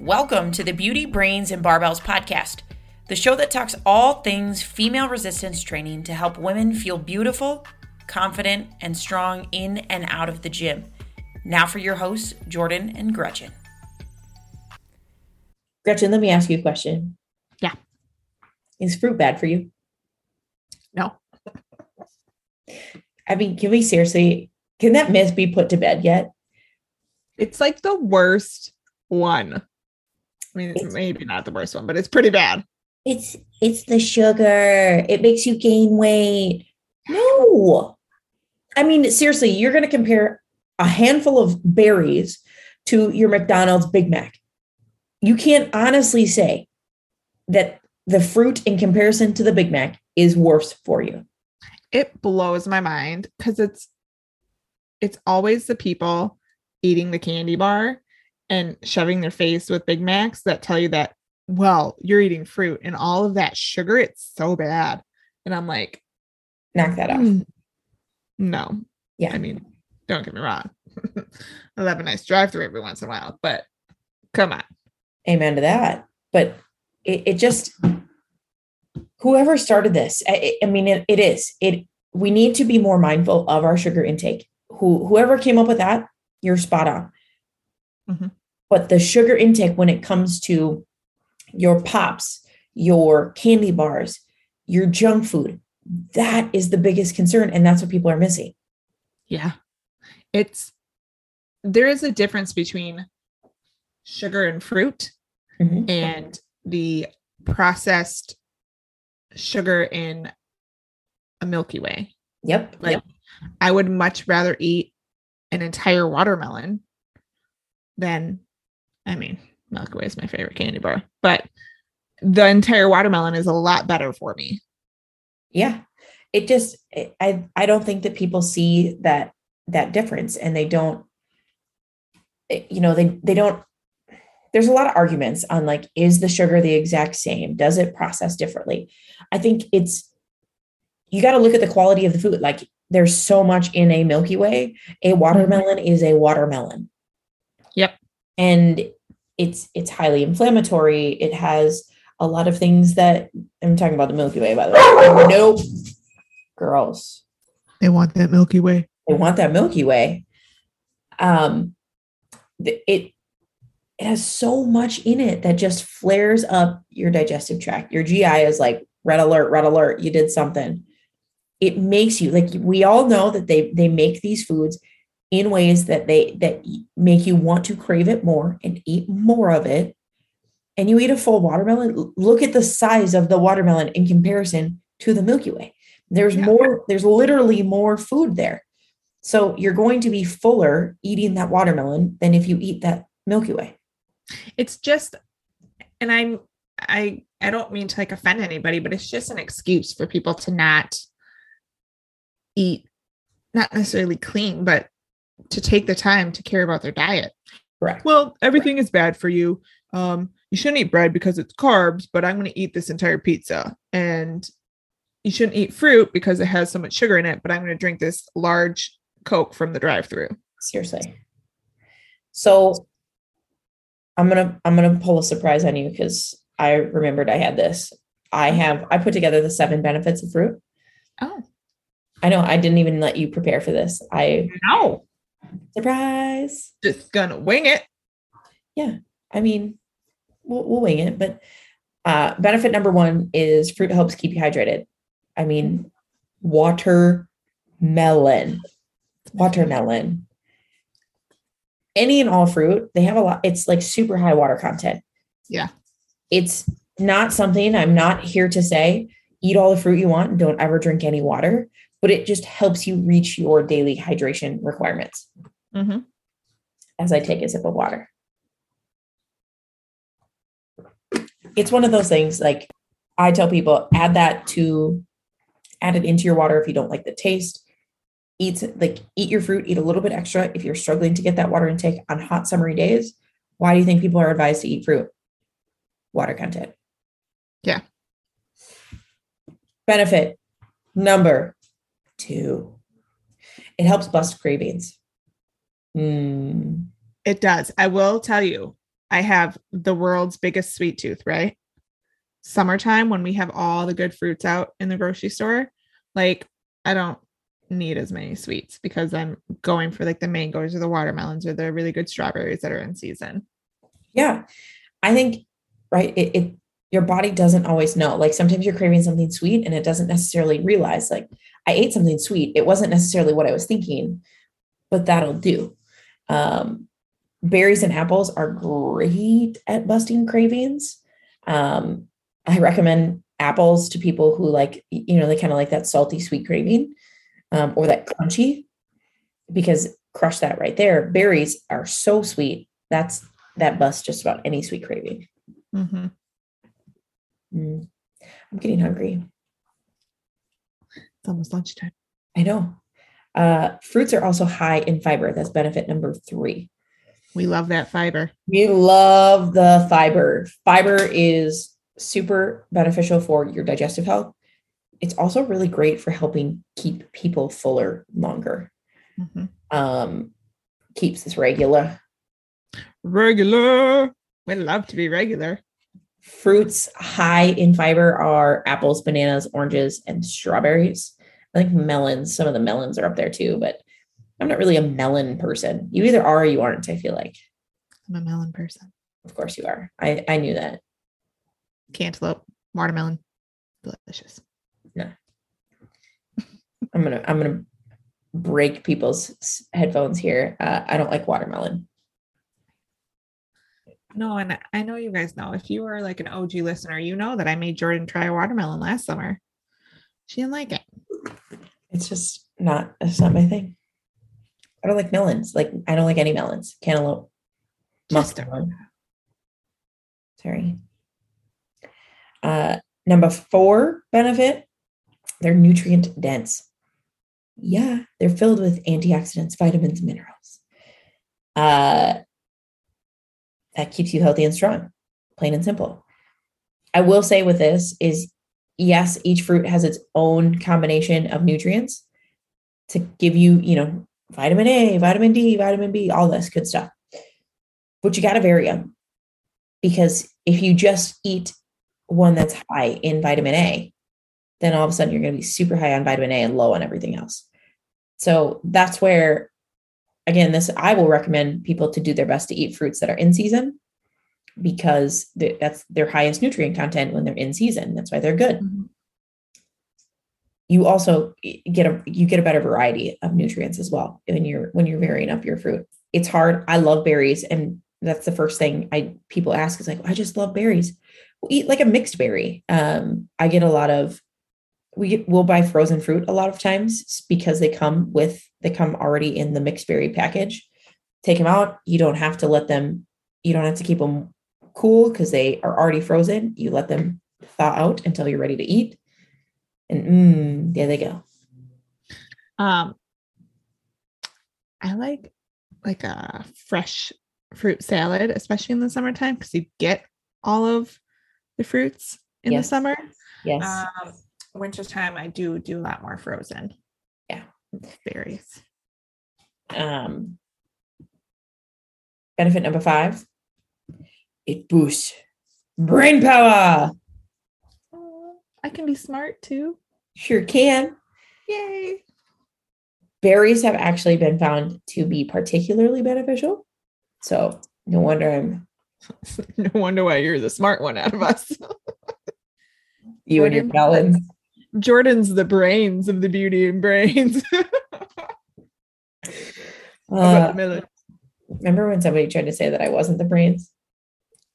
Welcome to the Beauty, Brains, and Barbells podcast, the show that talks all things female resistance training to help women feel beautiful, confident, and strong in and out of the gym. Now for your hosts, Jordan and Gretchen. Gretchen, let me ask you a question. Yeah. Is fruit bad for you? No. I mean, can we seriously, can that myth be put to bed yet? It's like the worst one. I mean, It's- maybe not the worst one, but it's pretty bad. It's it's the sugar. It makes you gain weight. No. I mean, seriously, you're going to compare a handful of berries to your McDonald's Big Mac. You can't honestly say that the fruit in comparison to the Big Mac is worse for you. It blows my mind because it's it's always the people eating the candy bar and shoving their face with Big Macs that tell you that, well, you're eating fruit and all of that sugar, it's so bad. And I'm like, Knock that off. "Mm, no. Yeah. I mean, don't get me wrong. I love a nice drive through every once in a while, but come on. amen to that but it, it just whoever started this i, I mean it, it is it we need to be more mindful of our sugar intake who whoever came up with that you're spot on Mhm. But the sugar intake when it comes to your pops your candy bars your junk food that is the biggest concern and that's what people are missing Yeah. It's there is a difference between sugar and fruit Mhm. and the processed sugar in a Milky Way. yep Like yep. I would much rather eat an entire watermelon than I mean, Milky Way is my favorite candy bar, but the entire watermelon is a lot better for me. yeah. It just i i don't think that people see that that difference and they don't you know they they don't there's a lot of arguments on like is the sugar the exact same? Does it process differently? I think it's you got to look at the quality of the food. Like there's so much in a milky way. A mm-hmm. watermelon is a watermelon. Yep. and it's it's highly inflammatory. It has a lot of things that i'm talking about the milky way by the way. Nope. Girls. They want that Milky Way. they want that milky way. Um it it has so much in it that just flares up your digestive tract. Your gi is like red alert red alert you did something. It makes you like we all know that they they make these foods in ways that they that make you want to crave it more and eat more of it. And you eat a full watermelon look at the size of the watermelon in comparison to the milky way. There's Yeah. more there's literally more food there. So you're going to be fuller eating that watermelon than if you eat that milky way. It's just and i'm i i don't mean to like offend anybody but it's just an excuse for people to not eat not necessarily clean but to take the time to care about their diet. Correct. Well everything is bad for you. Um you shouldn't eat bread because it's carbs but i'm going to eat this entire pizza. And you shouldn't eat fruit because it has so much sugar in it but i'm going to drink this large coke from the drive-through seriously. So i'm gonna i'm gonna pull a surprise on you because i remembered i had this. I have i put together the seven benefits of fruit. Oh. I know i didn't even let you prepare for this. I no surprise just gonna wing it Yeah. I mean, we'll, we'll wing it, but uh, benefit number one is fruit helps keep you hydrated. I mean, watermelon, watermelon, any and all fruit, they have a lot. It's like super high water content. Yeah. It's not something I'm not here to say eat all the fruit you want and don't ever drink any water, but it just helps you reach your daily hydration requirements Mhm. as I take a sip of water. It's one of those things like I tell people add that to add it into your water if you don't like the taste. Eat like eat your fruit, eat a little bit extra if you're struggling to get that water intake on hot summery days. Why do you think people are advised to eat fruit? Water content. Yeah. Benefit number two. It helps bust cravings. Mm, It does. I will tell you, I have the world's biggest sweet tooth, right? Summertime when we have all the good fruits out in the grocery store, like I don't need as many sweets because I'm going for like the mangoes or the watermelons or the really good strawberries that are in season. Yeah. I think, right, it, it your body doesn't always know. Like sometimes you're craving something sweet and it doesn't necessarily realize, like, I ate something sweet. It wasn't necessarily what I was thinking, but that'll do. Um, berries and apples are great at busting cravings. Um, I recommend apples to people who like, you know, they kind of like that salty sweet craving um, or that crunchy because crush that right there. Berries are so sweet. That's that busts just about any sweet craving. Mm-hmm. Mm. I'm getting hungry. Almost lunchtime. I know. Uh, fruits are also high in fiber. That's benefit number three. We love that fiber. We love the fiber. Fiber is super beneficial for your digestive health. It's also really great for helping keep people fuller longer. Mhm. Um, keeps us regular. Regular. We love to be regular. Fruits high in fiber are apples, bananas, oranges, and strawberries. I think melons, some of the melons are up there too, but I'm not really a melon person. You either are or you aren't, I feel like. I'm a melon person. Of course you are. I, I knew that. Cantaloupe, watermelon, delicious. No. I'm gonna I'm gonna break people's headphones here. Uh, I don't like watermelon. No, and I know you guys know if you are like an OG listener, you know that I made Jordan try a watermelon last summer. She didn't like it. It's just not. It's not my thing. I don't like melons. Like I don't like any melons. Cantaloupe, Just a- Sorry. Uh, number four benefit: they're nutrient dense. Yeah, they're filled with antioxidants, vitamins, minerals. Uh, that keeps you healthy and strong, plain and simple. I will say with this is yes, each fruit has its own combination of nutrients to give you, you know, vitamin A, vitamin D, vitamin B, all this good stuff. But you got to vary them because if you just eat one that's high in vitamin A, then all of a sudden you're going to be super high on vitamin A and low on everything else. So that's where, again, this I will recommend people to do their best to eat fruits that are in season because that's their highest nutrient content when they're in season. That's why they're good. Mhm. You also get a you get a better variety of nutrients as well when you're when you're varying up your fruit. It's hard. I love berries, and that's the first thing I people ask is like, I just love berries. We'll eat like a mixed berry. Um, I get a lot of we get we'll buy frozen fruit a lot of times because they come with they come already in the mixed berry package. Take them out. You don't have to let them. You don't have to keep them cool because they are already frozen. You let them thaw out until you're ready to eat. And mm, there they go. Um, I like like a fresh fruit salad, especially in the summertime, because you get all of the fruits in Yes. the summer. Yes. Um, wintertime, I do do a lot more frozen. Yeah. berries. um, benefit number five it boosts brain power. Oh, I can be smart too. Sure can. Yay! Berries have actually been found to be particularly beneficial. So no wonder I'm no wonder why you're the smart one out of us. you and your Jordan? melons. Jordan's the brains of the beauty and brains. Uh, remember when somebody tried to say that I wasn't the brains?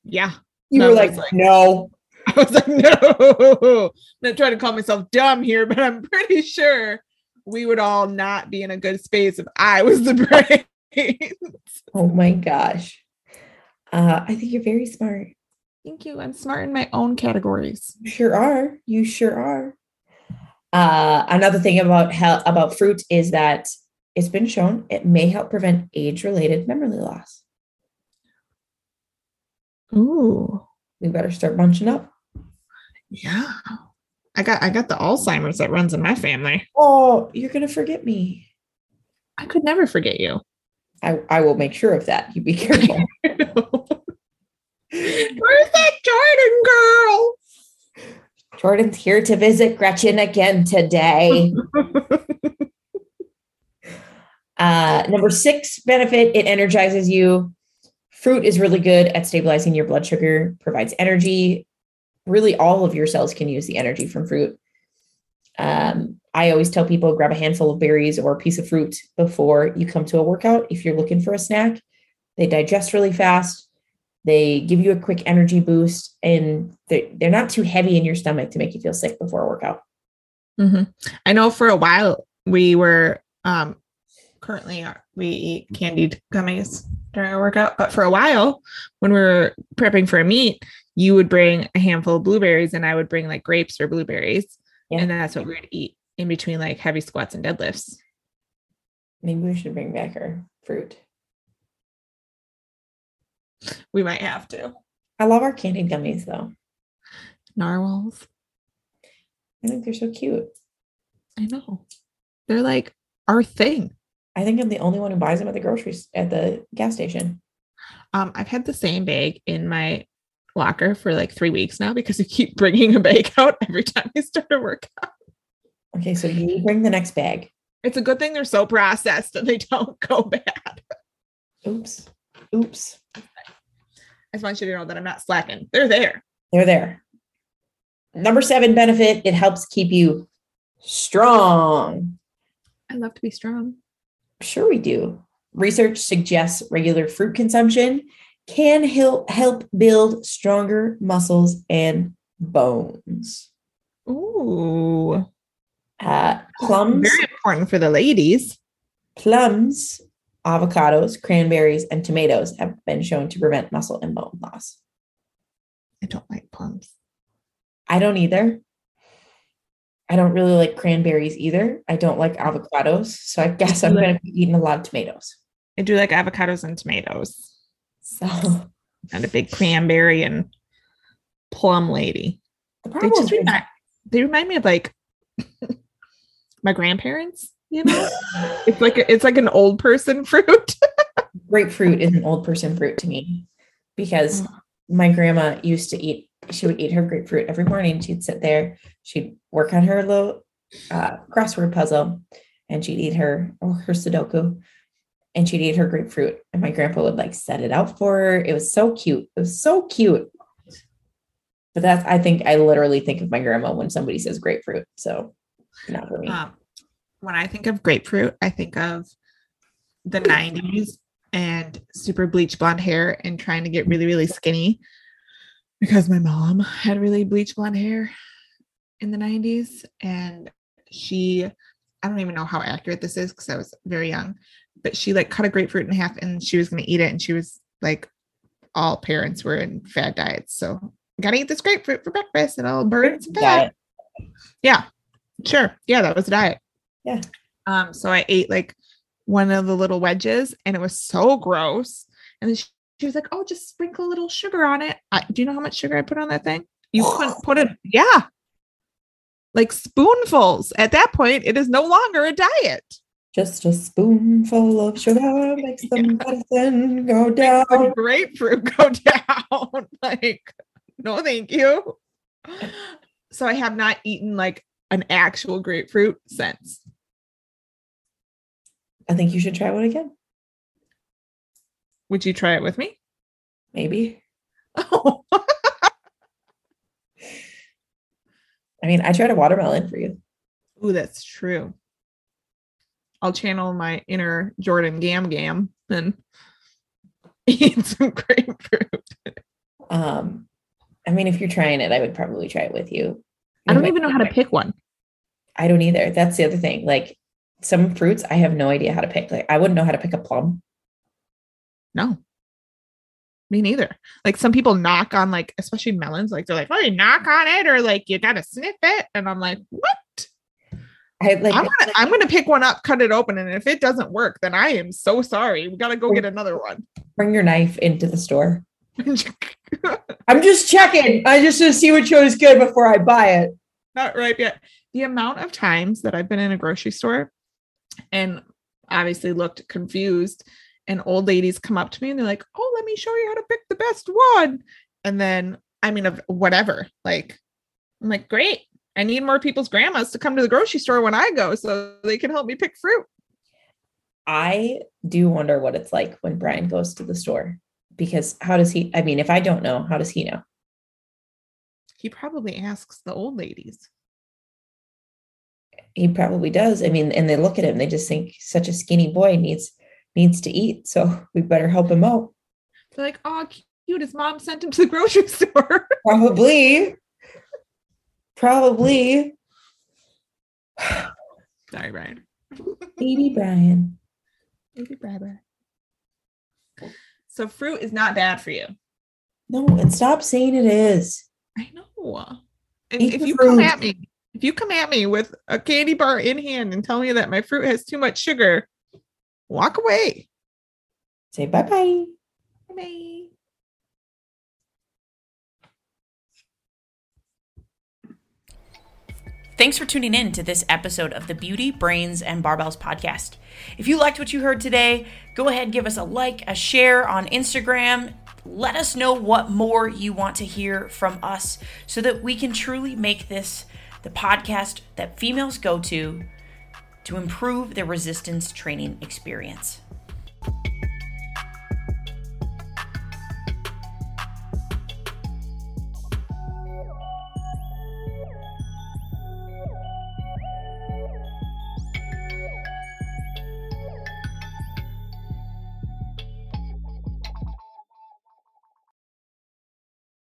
Yeah. You No, were like, like- no. I was like, no, I'm not trying to call myself dumb here, but I'm pretty sure we would all not be in a good space if I was the brain. Oh my gosh. Uh, I think you're very smart. Thank you. I'm smart in my own categories. You sure are. You sure are. Uh, another thing about health, about fruit is that it's been shown it may help prevent age-related memory loss. Ooh, We better start bunching up. yeah. I got I got the Alzheimer's that runs in my family. Oh, you're gonna forget me. I could never forget you. I, I will make sure of that. You be careful. Where's that Jordan girl? Jordan's here to visit Gretchen again today. uh, number six benefit it energizes you. Fruit is really good at stabilizing your blood sugar, provides energy. Really, all of your cells can use the energy from fruit. Um, I always tell people grab a handful of berries or a piece of fruit before you come to a workout if you're looking for a snack. They digest really fast. They give you a quick energy boost and they're, they're not too heavy in your stomach to make you feel sick before a workout. Mm-hmm. I know for a while we were um currently we eat candied gummies during our workout, but for a while when we were prepping for a meet, you would bring a handful of blueberries and I would bring like grapes or blueberries. Yeah. And that's what we would eat in between like heavy squats and deadlifts. Maybe we should bring back our fruit. We might have to. I love our candied gummies though. Narwhals. I think they're so cute. I know. They're like our thing. I think I'm the only one who buys them at the groceries at the gas station. Um, I've had the same bag in my locker for like three weeks now because you keep bringing a bag out every time you start a workout. Okay, so you bring the next bag. It's a good thing they're so processed that they don't go bad. Oops. Oops. I just want you to know that I'm not slacking. They're there. They're there. Number seven benefit it helps keep you strong. I love to be strong. Sure, we do. Research suggests regular fruit consumption can help help build stronger muscles and bones. Ooh. Uh, plums, Very important for the ladies. plums, avocados, cranberries, and tomatoes have been shown to prevent muscle and bone loss. I don't like plums. I don't either. I don't really like cranberries either. I don't like avocados. So I guess I'm going to be eating a lot of tomatoes. I do like avocados and tomatoes. So And a big cranberry and plum lady. the They just with remind, they remind me of like my grandparents, you know? it's like a, it's like an old person fruit. grapefruit is an old person fruit to me because Mm. my grandma used to eat, she would eat her grapefruit every morning. She'd sit there, she'd work on her little uh, crossword puzzle, and she'd eat her her Sudoku, and she'd eat her grapefruit. And my grandpa would like set it out for her. It was so cute. It was so cute. But that's, I think, I literally think of my grandma when somebody says grapefruit. So not for me. Um, when I think of grapefruit, I think of the 90s and super bleach blonde hair and trying to get really, really skinny because my mom had really bleach blonde hair in the 90s. And she, I don't even know how accurate this is because I was very young, but she like cut a grapefruit in half and she was going to eat it. And she was like, all parents were in fad diets. So gotta eat this grapefruit for breakfast and I'll burn some fat. Yeah, sure. Yeah, that was a diet. Yeah. Um, so I ate like one of the little wedges and it was so gross. And then she, she was like, Oh, just sprinkle a little sugar on it. I, do you know how much sugar I put on that thing? You couldn't put it, yeah. Like spoonfuls. At that point, it is no longer a diet. Just a spoonful of sugar makes the medicine go down. The grapefruit go down. like, no, thank you. So I have not eaten like an actual grapefruit since. I think you should try one again. Would you try it with me? Maybe. Oh, I mean, I tried a watermelon for you. Ooh, that's true. I'll channel my inner Jordan Gam Gam and eat some grapefruit. Um, I mean, if you're trying it, I would probably try it with you. I don't even know how to pick one. I don't either. That's the other thing. Like some fruits, I have no idea how to pick. Like I wouldn't know how to pick a plum. No. Me neither. Like some people knock on like, especially melons, like they're like, oh, you knock on it, or like you gotta sniff it. And I'm like, what? I like. I'm gonna I'm gonna pick one up, cut it open, and if it doesn't work, then I am so sorry. We gotta go get another one. bring your knife into the store. I'm just checking. I just want to see which one is good before I buy it. not ripe yet. The amount of times that I've been in a grocery store and obviously looked confused, and old ladies come up to me and they're like, "Oh, let me show you how to pick the best one," And then, I mean, of whatever. Like, I'm like, great. I need more people's grandmas to come to the grocery store when I go so they can help me pick fruit. I do wonder what it's like when Brian goes to the store because how does he? I mean, if I don't know, how does he know? He probably asks the old ladies. He probably does. I mean, and they look at him, they just think such a skinny boy needs needs to eat, so we better help him out. They're like, oh, cute. His mom sent him to the grocery store. Probably. Probably. Sorry, Brian. Baby Brian. Baby Brian. So fruit is not bad for you. No, and stop saying it is. I know. And Eat if the you come at me, if you come at me with a candy bar in hand and tell me that my fruit has too much sugar, walk away. Say bye bye. Bye. Thanks for tuning in to this episode of the Beauty, Brains, and Barbells podcast. If you liked what you heard today, go ahead, give us a like, a share on Instagram. Let us know what more you want to hear from us so that we can truly make this the podcast that females go to to improve their resistance training experience.